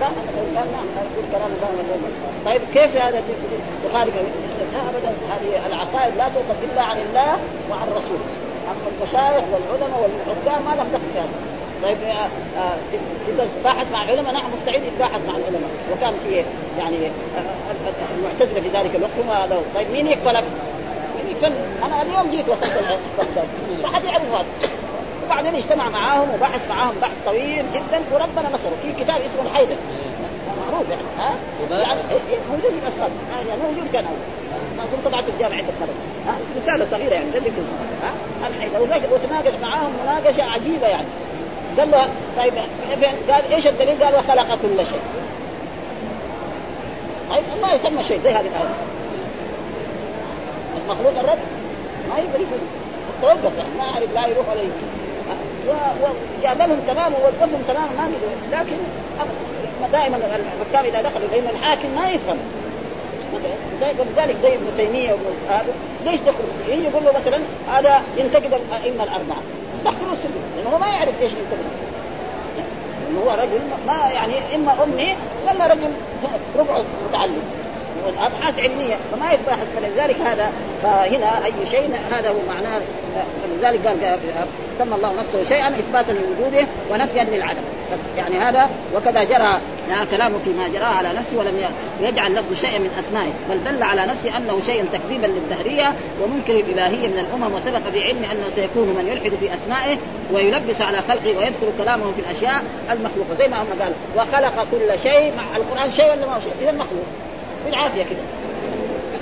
لا قال نعم تقول كلام الله طيب كيف هذا تخالف لا ابدا. هذه العقائد لا تؤخذ إلا عن الله وعن رسوله اما المشايخ والعلماء والحكام ما لهم دخل في هذا. طيب آه، آه، تقدر تباحث مع العلماء نعم مستعد يتباحث مع العلماء. وكان في يعني آه، المعتزلة في ذلك الوقت هم هذا. طيب مين يكفلك؟ مين يكفل؟ أنا اليوم جيت وصلت ما حد يعرف هذا. وبعدين اجتمع معاهم وبحث معاهم بحث طويل جدا وربنا نصره. في كتاب اسمه الحيدر. معروف يعني ها؟ يعني موجود في الأشخاص. يعني موجود كان اول ما كنت طبعت الجامعة عده مرات ها؟ رسالة صغيرة يعني قد ها؟ الحيدر وتناقش معاهم مناقشة عجيبة يعني. قال له طيب قال إيش الدليل؟ قال وخلق كل شيء. طيب الله يسمى شيء زي هذه الآية. المخلوق الرب ما يقدر يقول توقف يعني ما أعرف لا يروح ولا يجي. وجادلهم تماما ووقفهم تماما ما لكن دائما الحكام إذا دخلوا لأن الحاكم ما يفهم. ولذلك زي ابن تيمية وابن هذا. ليش دخلوا يجي يقول له مثلا هذا ينتقد الأئمة الأربعة. دخلوا السجن. لأنه هو ما يعرف إيش ينتقد. هو رجل ما يعني إما أمي ولا رجل ربع متعلم. ابحاث علمية فما يتباحث. فلذلك هذا فهنا أي شيء هذا هو معناه. فلذلك قال سمى الله نفسه شيئا إثباتا لوجوده ونفيا للعدم. بس يعني هذا وكذا جرى كلامه فيما جرى على نفسه ولم يجعل لفظ شيء من أسمائه بل دل على نفسه أنه شيء تكذيبا للدهرية ومنكر الالهيه من الأمم وسبق بعلم أنه سيكون من يلحد في أسمائه ويلبس على خلقه ويدخل كلامه في الأشياء المخلوقة. زي ما هم قال وخلق كل شيء مع القرآن شيء ولا ما هو شيء اذا مخلوق. بالعافية كده.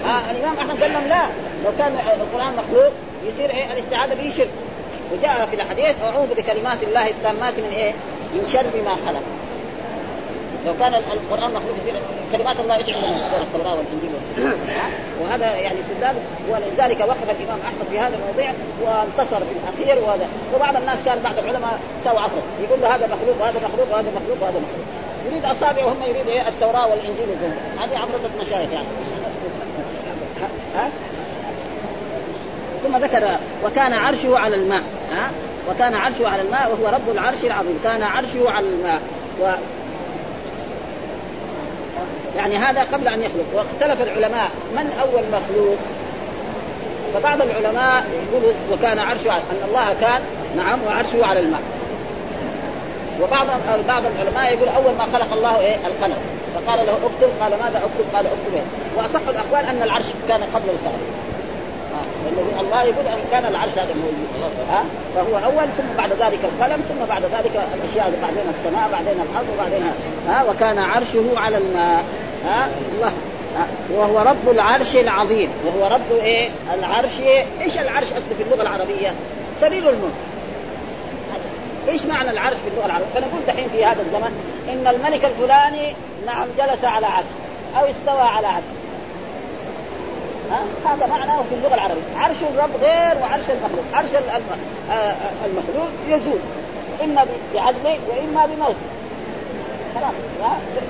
آه الإمام أحمد قال لهم لا لو كان القرآن مخلوق يصير إيه الاستعاذة به شرك. وجاء في الحديث أعوذ بكلمات الله التامات من إيه؟ من شر ما خلق. لو كان القرآن مخلوق يصير كلمات الله إيش عندنا التوراة والإنجيل. وهذا يعني استدلال ولذلك وقف الإمام أحمد في هذا الموضوع وانتصر في الأخير. وهذا وبعض الناس كان بعض العلماء سووا عفرة يقول له هذا مخلوق وهذا مخلوق وهذا مخلوق وهذا مخلوق. يريد أصابع وهم يريد إيه؟ التوراة والإنجيل والزبور هذه عفرة مشايخ يعني. ها؟ ثم ذكر وكان عرشه على الماء. ها؟ وكان عرشه على الماء وهو رب العرش العظيم. كان عرشه على الماء. و يعني هذا قبل أن يخلق. واختلف العلماء من أول مخلوق. فبعض العلماء يقولوا وكان عرشه أن الله كان نعم وعرشه على الماء. وبعض بعض العلماء يقول أول ما خلق الله إيه؟ القلم. فقال له اكتب قال ماذا أكتب؟ قال اكتب إيه؟ وأصح الأقوال أن العرش كان قبل الخلق لأنه الله يقول أن كان العرش هذا موجود. ها فهو أول ثم بعد ذلك القلم ثم بعد ذلك الأشياء بعدين السماء بعدين الأرض وبعدين ها. وكان عرشه على الماء. ها الله. وهو رب العرش العظيم. وهو رب إيه؟ العرش. إيش العرش أصله في اللغة العربية؟ سرير الملك. إيش معنى العرش في اللغة العربية؟ فنقول دحين في هذا الزمن إن الملك الفلاني نعم جلس على عرش أو استوى على عرش هذا معناه في اللغة العربية. عرش الرب غير وعرش المخلوق. عرش آه، آه، المخلوق يزول. إما بعزله وإما بموته. خلاص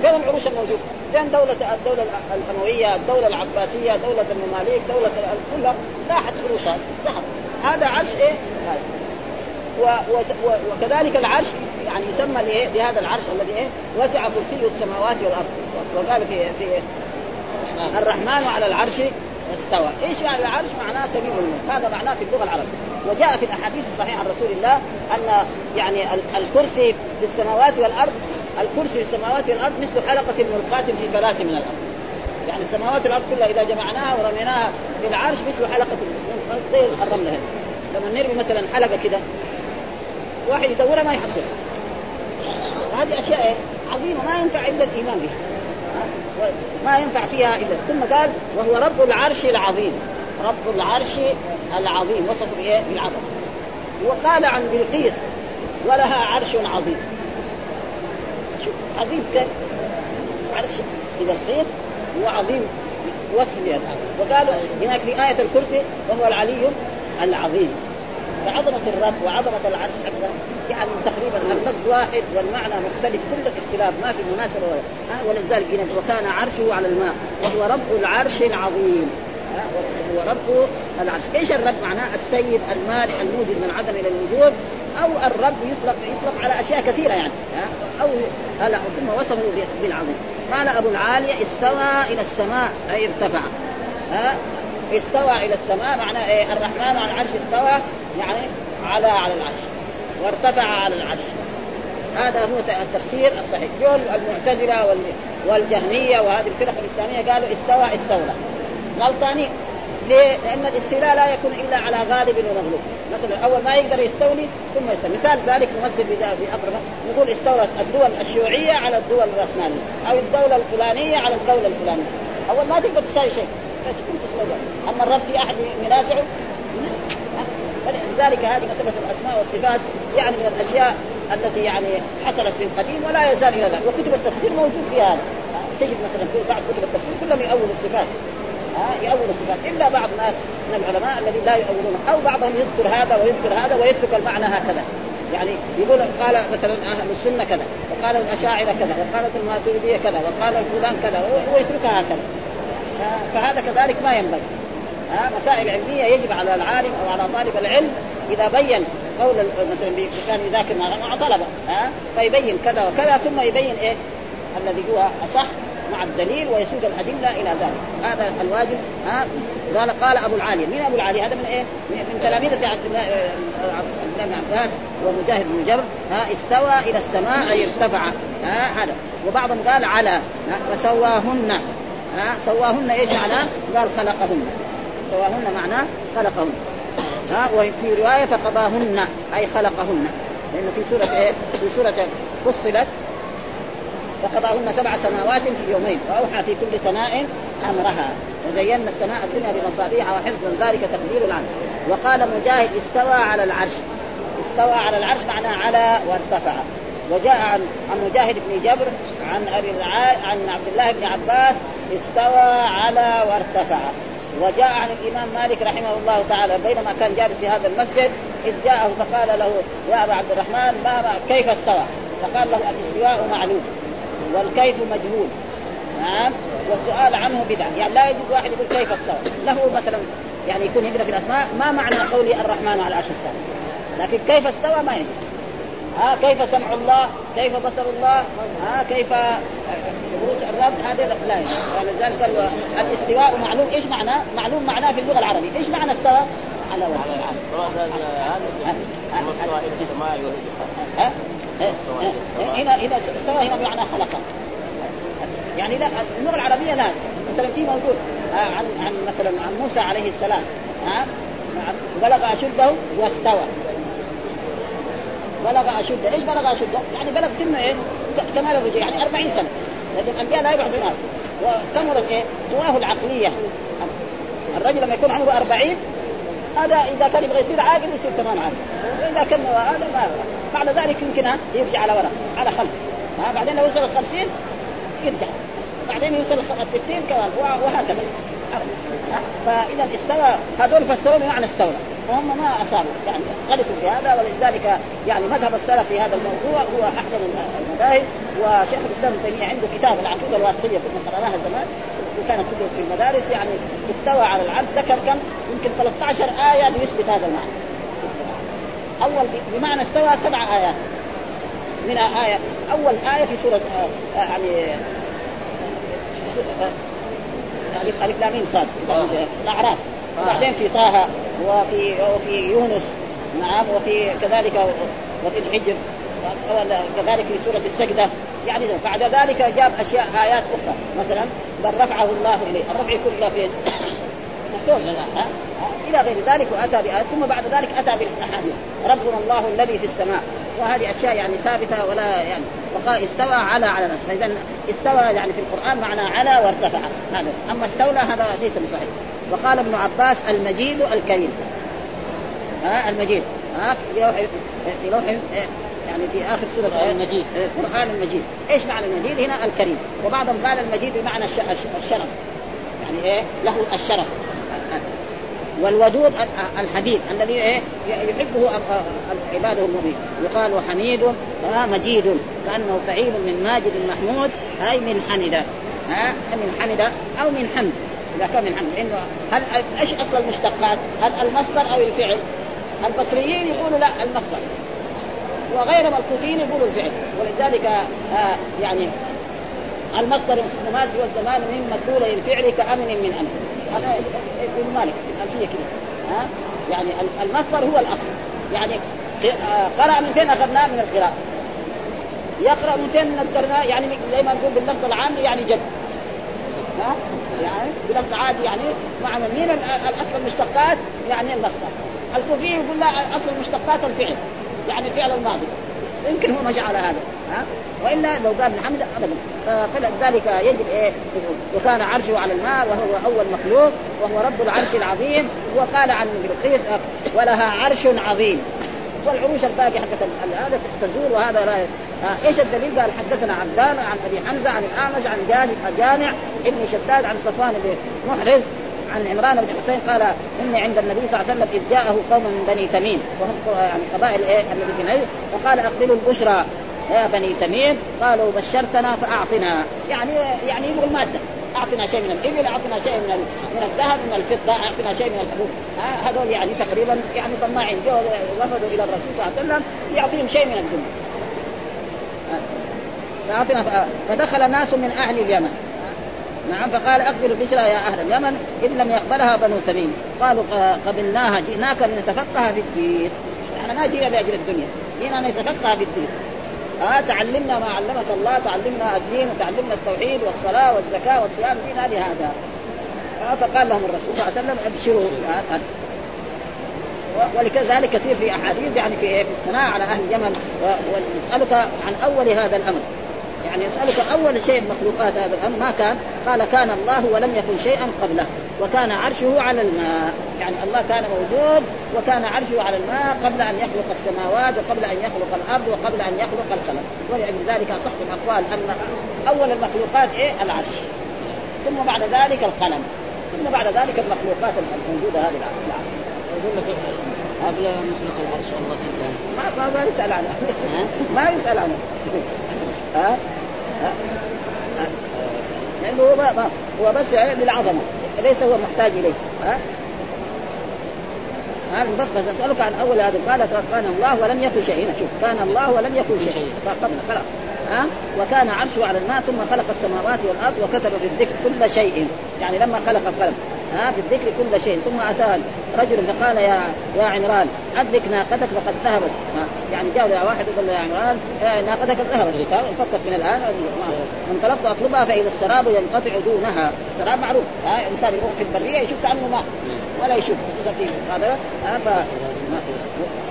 فين العروش الموجودة؟ فين دولة الدولة الأموية، الدولة العباسية، دولة المماليك، دولة كلها راحت عروشها ذهب، هذا عرش إيه؟ و... و... وكذلك العرش يعني يسمى الايه بهذا العرش الذي إيه؟ وسع كرسيه السماوات والأرض. وقال في في الرحمن على العرش استوى، إيش يعني العرش؟ معناه سبيل الملك، هذا معناه في اللغة العربية، وجاء في الأحاديث الصحيحة عن رسول الله أن يعني الكرسي في السماوات والأرض الكرسي في السماوات والأرض مثل حلقة ملقاة في فلاة من الأرض. يعني السماوات والأرض كلها إذا جمعناها ورميناها في العرش مثل حلقة زي الرمله هنا. لما نرمي مثلا حلقة كده. واحد يدورها ما يحصل. هذه أشياء؟ عظيمة ما ينفع إلا الإيمان بها. ما ينفع فيها إلا ثم قال وهو رب العرش العظيم رب العرش العظيم وصف بإيه؟ بالعظمه وقال عن بلقيس ولها عرش عظيم شوف عظيم كيف؟ عرش بلقيس هو عظيم وصف بها وقالوا هناك في آية الكرسي وهو العلي العظيم فعظمة الرب وعظمة العرش يعني تقريبا اللفظ واحد والمعنى مختلف كل الاختلاف ما في مناسبة. ولا ولذلك وكان عرشه على الماء وهو رب العرش العظيم. هو رب العرش، إيش الرب معناه؟ السيد المالك الموجد من عدم إلى الوجود أو الرب يطلق يطلق على أشياء كثيرة يعني. أو هلا ثم وصفه بالعظيم. قال أبو العالية استوى إلى السماء أي ارتفع. استوى إلى السماء معناه إيه؟ الرحمن على العرش استوى يعني على على العرش وارتفع على العرش. هذا هو التفسير الصحيح. جو المعتزلة والجهمية وهذه الفرق الإسلامية قالوا استوى استولى. غلطانين. ليه؟ لأن الاستيلاء لا يكون إلا على غالب ومغلوب، مثلا أول ما يقدر يستولي ثم يستولي، مثال ذلك نمثل باقرب نقول استولت الدول الشيوعية على الدول الرأسمالية، أو الدولة الفلانية على الدولة الفلانية، أول ما تقدر تساوي شيء، أما الرب في أحد ينازعه فلذلك هذه مسألة الأسماء والصفات يعني من الأشياء التي يعني حصلت في القديم ولا يزال إلى الآن. وكتب التفسير موجود فيها هذا. تجد مثلا في بعض كتب التفسير كلهم يؤول الصفات. ها يؤول الصفات. إلا بعض ناس من العلماء الذين لا يؤولون أو بعضهم يذكر هذا ويذكر هذا ويترك المعنى هكذا. يعني يقول قال مثلا أهل السنة كذا وقال الأشاعرة كذا وقالت الماتريدية كذا وقال الفلان كذا ويتركها هكذا. فهذا كذلك ما ينبغي. مسائل علمية يجب على العالم أو على طالب العلم إذا بين قول مثلا كان يذاكر مع طلبة ها فيبين كذا وكذا ثم يبين إيه؟ الذي هو أصح. مع الدليل ويسوق الأدلة إلى ذلك. هذا الواجب. ها؟ قال قال أبو العالي مين أبو العالي هذا من إيه؟ من تلاميذ عبد الله بن عباس ومجاهد بن جبر. ها؟ استوى إلى السماء أي ارتفع. ها؟ هذا. وبعضهم قال على. فسواهن. ها؟ سواهن إيش معناه؟ قال خلقهن. سواهن معناه خلقهن. ها؟ وفي رواية فقضاهن أي خلقهن. لأنه في سورة إيه؟ في سورة فصلت. وقضاهن سبع سماوات في يومين وأوحى في كل سماء أمرها. وزينا السماء الدنيا بمصابيح وحفظا ذلك تقدير العرش وقال مجاهد استوى على العرش. استوى على العرش معناه على وارتفع. وجاء عن عن مجاهد بن جبر عن أبي عن عبد الله بن عباس استوى على وارتفع. وجاء عن الإمام مالك رحمه الله تعالى بينما كان جالس في هذا المسجد إذ جاءه فقال له يا أبا عبد الرحمن ما كيف استوى؟ فقال له الاستواء معلوم. والكيف مجهول. نعم؟ والسؤال عنه بدعة. يعني لا يجوز واحد يقول كيف استوى له مثلا يعني يكون يقرا في الاسماء ما معنى قولي الرحمن على العرش استوى لكن كيف استوى؟ ما يجوز. ها؟ كيف سمع الله؟ كيف بصر الله؟ ها؟ كيف خروج الرب؟ هذا لا ولذلك قال الاستواء معلوم. إيش معناه؟ معلوم معناه في اللغة العربية، إيش معنى استوى؟ على على العرش. هذا إلى السماء هنا هنا استوى هنا بمعنى خلق يعني لا اللغة العربية لا. مثلا في موجود عن عن مثلا عن موسى عليه السلام ها بلغ أشده واستوى. بلغ أشده، إيش بلغ أشده؟ يعني بلغ سنه إيه؟ كمال الرجل يعني 40 سنة. لكن الأنبياء لا يبعثون هذا وكملت إيه؟ قواه العقلية. الرجل لما يكون عمره 40 هذا إذا كان يبغى يصير عاقل يصير تمام عاقل. وإذا كان هذا ما بعد ذلك يمكن يرجع على وراء على خلف ها بعدين لو وصل ال 50 يرجع. بعدين يوصل ال 60 كمان وهكذا. فإذا استوى هذول فسروا بمعنى استولى. وهم ما أصابوا. يعني غلطوا في هذا ولذلك يعني مذهب السلف في هذا الموضوع هو أحسن المذاهب وشيخ الإسلام ابن تيمية عنده كتاب العقيدة الواسطية كنا قراناها زمان. وكانت تدرس في المدارس يعني استوى على العرش ذكر كم؟ يمكن 13 آية ليثبت هذا المعنى. أول بمعنى استوى سبع آيات. من آية أول آية في سورة آه يعني الف ألف لام صاد. الأعراف. وبعدين في طه وفي وفي يونس. نعم وفي كذلك وفي الحجر. كذلك في سورة السجدة. يعني بعد ذلك جاب أشياء آيات أخرى. مثلا بل رفعه الله إليه. الرفع يكون إلى فين؟ إلى غير ذلك وأتى بآيات ثم بعد ذلك أتى بالأحاديث. ربنا الله الذي في السماء. وهذه أشياء يعني ثابتة ولا يعني وقال استوى على على نفسه. فاذا استوى يعني في القرآن معنى على وارتفع. هذا. أما استولى هذا ليس بصحيح. وقال ابن عباس المجيد الكريم. ها؟ المجيد. ها؟ في لوح في لوح يعني في آخر سوره المجيد. القران المجيد. إيش معنى المجيد؟ هنا الكريم. وبعضهم قال المجيد بمعنى الشرف. يعني إيه؟ له الشرف. والودود الحبيب الذي إيه؟ يحبه عباده المؤمنين. يقال حميد مجيد. كأنه فعيل من ماجد محمود أي من حمد. ها؟ من حمد أو من حمد. إذا كان من حمد. لأنه هل إيش أصل المشتقات؟ هل المصدر أو الفعل؟ البصريين يقولوا لا المصدر. وغيرهم الكوفيين يقولوا الفعل. ولذلك آه يعني المصدر النماذج والزمان من مدلول الفعل كأمن من أمن. هذا ابن مالك في الالفيه كده ها؟ يعني المصدر هو الأصل. يعني قرأ من فين أخذناه؟ من القراءة. يقرأ من فين نقدرناه يعني زي ما نقول باللفظ العام يعني جد. ها؟ يعني بلفظ عادي يعني. مع مين الأصل المشتقات؟ يعني المصدر. الكوفي يقول لا اصل المشتقات الفعل. يعني الفعل الماضي. يمكن هو مشى على هذا ها؟ وإلا لو قال محمد ابدا. فلذلك يجب إيه؟ وكان عرشه على الماء وهو أول مخلوق وهو رب العرش العظيم. وقال عن بلقيس ولها عرش عظيم. والعروش الباقي حقت هذا تزول وهذا لا آه إيش الدليل؟ قال حدثنا عبدان عن أبي حمزة عن الأعمش عن جامع ابن شداد عن صفوان بن محرز عن عمران بن حسين قال إني عند النبي صلى الله عليه وسلم إذ جاءه قوم من بني تميم. وهم يعني قبائل إيه؟ الذي في نجد وقال أقبلوا البشرى. يا بني تميم قالوا بشرتنا فأعطنا. يعني يعني يبغوا المادة. أعطنا شيء من الإبل أعطنا شيء من من الذهب من الفضة أعطنا شيء من الحبوب. هذول يعني تقريبا يعني طماعين. جو وفدوا إلى الرسول صلى الله عليه وسلم. يعطيهم شيء من الدنيا. فأعطنا فدخل ناس من أهل اليمن. نعم فقال أقبل البشرى يا أهل اليمن إن لم يقبلها بنو تميم. قالوا قبلناها جئناك لنتفقه في الدين. إحنا ما جينا لأجل الدنيا جينا نتفقه في الدين. آه تعلمنا ما علمك الله تعلمنا الدين وتعلمنا التوحيد والصلاة والزكاة والصيام دينا لهذا آه فقال لهم الرسول صلى الله عليه وسلم ابشروا. آه ولكذلك كثير في أحاديث يعني في في الثناء على أهل اليمن ونسالك عن أول هذا الأمر. يعني يسألك أول شيء مخلوقات هذا الأمر ما كان؟ قال كان الله ولم يكن شيئا قبله وكان عرشه على الماء. يعني الله كان موجود وكان عرشه على الماء قبل أن يخلق السماوات وقبل أن يخلق الأرض وقبل أن يخلق القلم. ولأجل ذلك أصح الأقوال أن أول المخلوقات إيه؟ العرش. ثم بعد ذلك القلم. ثم بعد ذلك المخلوقات الموجودة هذه العرش يقول لك قبل أن يخلق العرش الله ما ما يسأل عنه ما يسأل عنه ها؟ لأنه هو ما هو بس للعظمه ليس هو محتاج إليه. ها؟ هذا بس أسألك عن أول هذا. قال كان الله ولم يكن شيء. هنا شوف. كان الله ولم يكن شيء. قبل خلاص. ها؟ وكان عرشه على الماء ثم خلق السماوات والأرض وكتب في الذكر كل شيء. يعني لما خلق القلم. ها في الذكر كل شيء. ثم اتى رجل فقال يا يا عمران أدرك ناقتك فقد ذهبت. يعني جاء واحد يقول يا عمران ناقتك ذهبت. فقط من الآن. انطلقت أطلبها فإذا السراب ينقطع دونها. السراب معروف ها إنسان يروح في البرية يشوف كأنه ماء. ولا يشوف هذا ف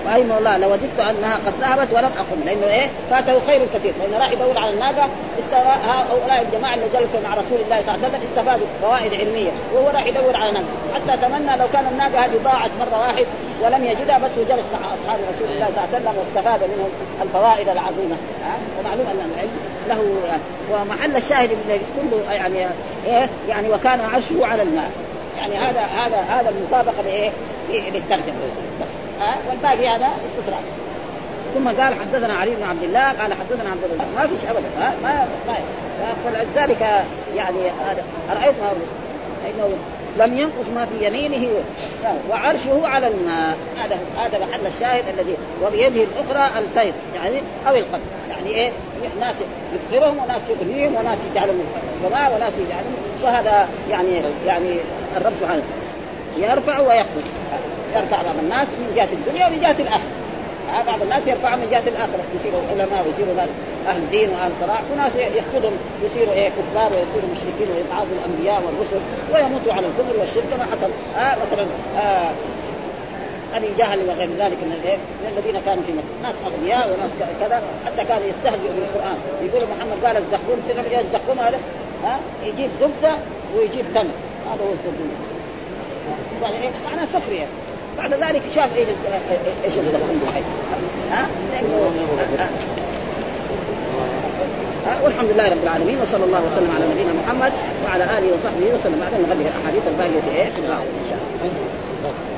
رحمه الله لوددت أنها قد ذهبت ولم أقم. لأنه إيه؟ فاته خير كثير. لأنه راح يدور على الناقة هؤلاء الجماعة اللي جلسوا مع رسول الله صلى الله عليه وسلم استفادوا فوائد علمية. وهو راح يدور على ناقه حتى تمنى لو كان الناقة هذه ضاعت مرة واحد ولم يجدها بس هو جلس مع أصحاب رسول الله صلى الله عليه وسلم واستفاد منهم الفوائد العظيمة. ها؟ ومعلوم أن العلم له يعني ومحل الشاهد كله يعني إيه؟ يعني وكان عرشه على الماء. يعني هذا هذا هذا المطابقة لايه؟ للترجمة. بس. ها؟ والباقي هذا استطراد ثم قال حدثنا علي بن عبد الله قال حدثنا عبد الله ما فيش ابدا. ها؟ ما ما فلذلك يعني هذا ارايت إنه لم ينقص ما في يمينه وعرشه على الماء هذا هذا محل الشاهد الذي وبيده الأخرى الفيض يعني أو القلب. يعني إيه؟ ناس يفقرهم وناس يغنيهم وناس يجعلهم غناء وناس يجعلهم. وهذا يعني يعني الرب سبحانه يرفع ويخفض يرفع بعض الناس من جهة الدنيا ومن جهة الآخرة. بعض الناس يرفعهم من جهة الآخرة. يصيروا علماء ويصيروا ناس أهل دين وأهل صلاح. وناس يخفضهم. يصيروا إيه كفار ويصيروا مشركين ويتعاظوا الأنبياء والرسل ويموتوا على الكفر والشرك كما حصل. آه مثلا آه أبي جهل وغير ذلك من الايه؟ من الذين كانوا في مكة، ناس أغنياء وناس كذا. حتى كانوا يستهزئوا بالقرآن، يقول محمد قال تعرف الزقوم هذا؟ ها؟ يجيب زبدة ويجيب تمر، هذا هو الزقوم. يعني إيه؟ معناه بعد ذلك شاف إيش إيش الزقوم ها؟ والحمد لله رب العالمين وصلى الله وسلم على نبينا محمد وعلى آله وصحبه وسلم بعدين نغلق الأحاديث الباقيه إيه في الباب إن شاء الله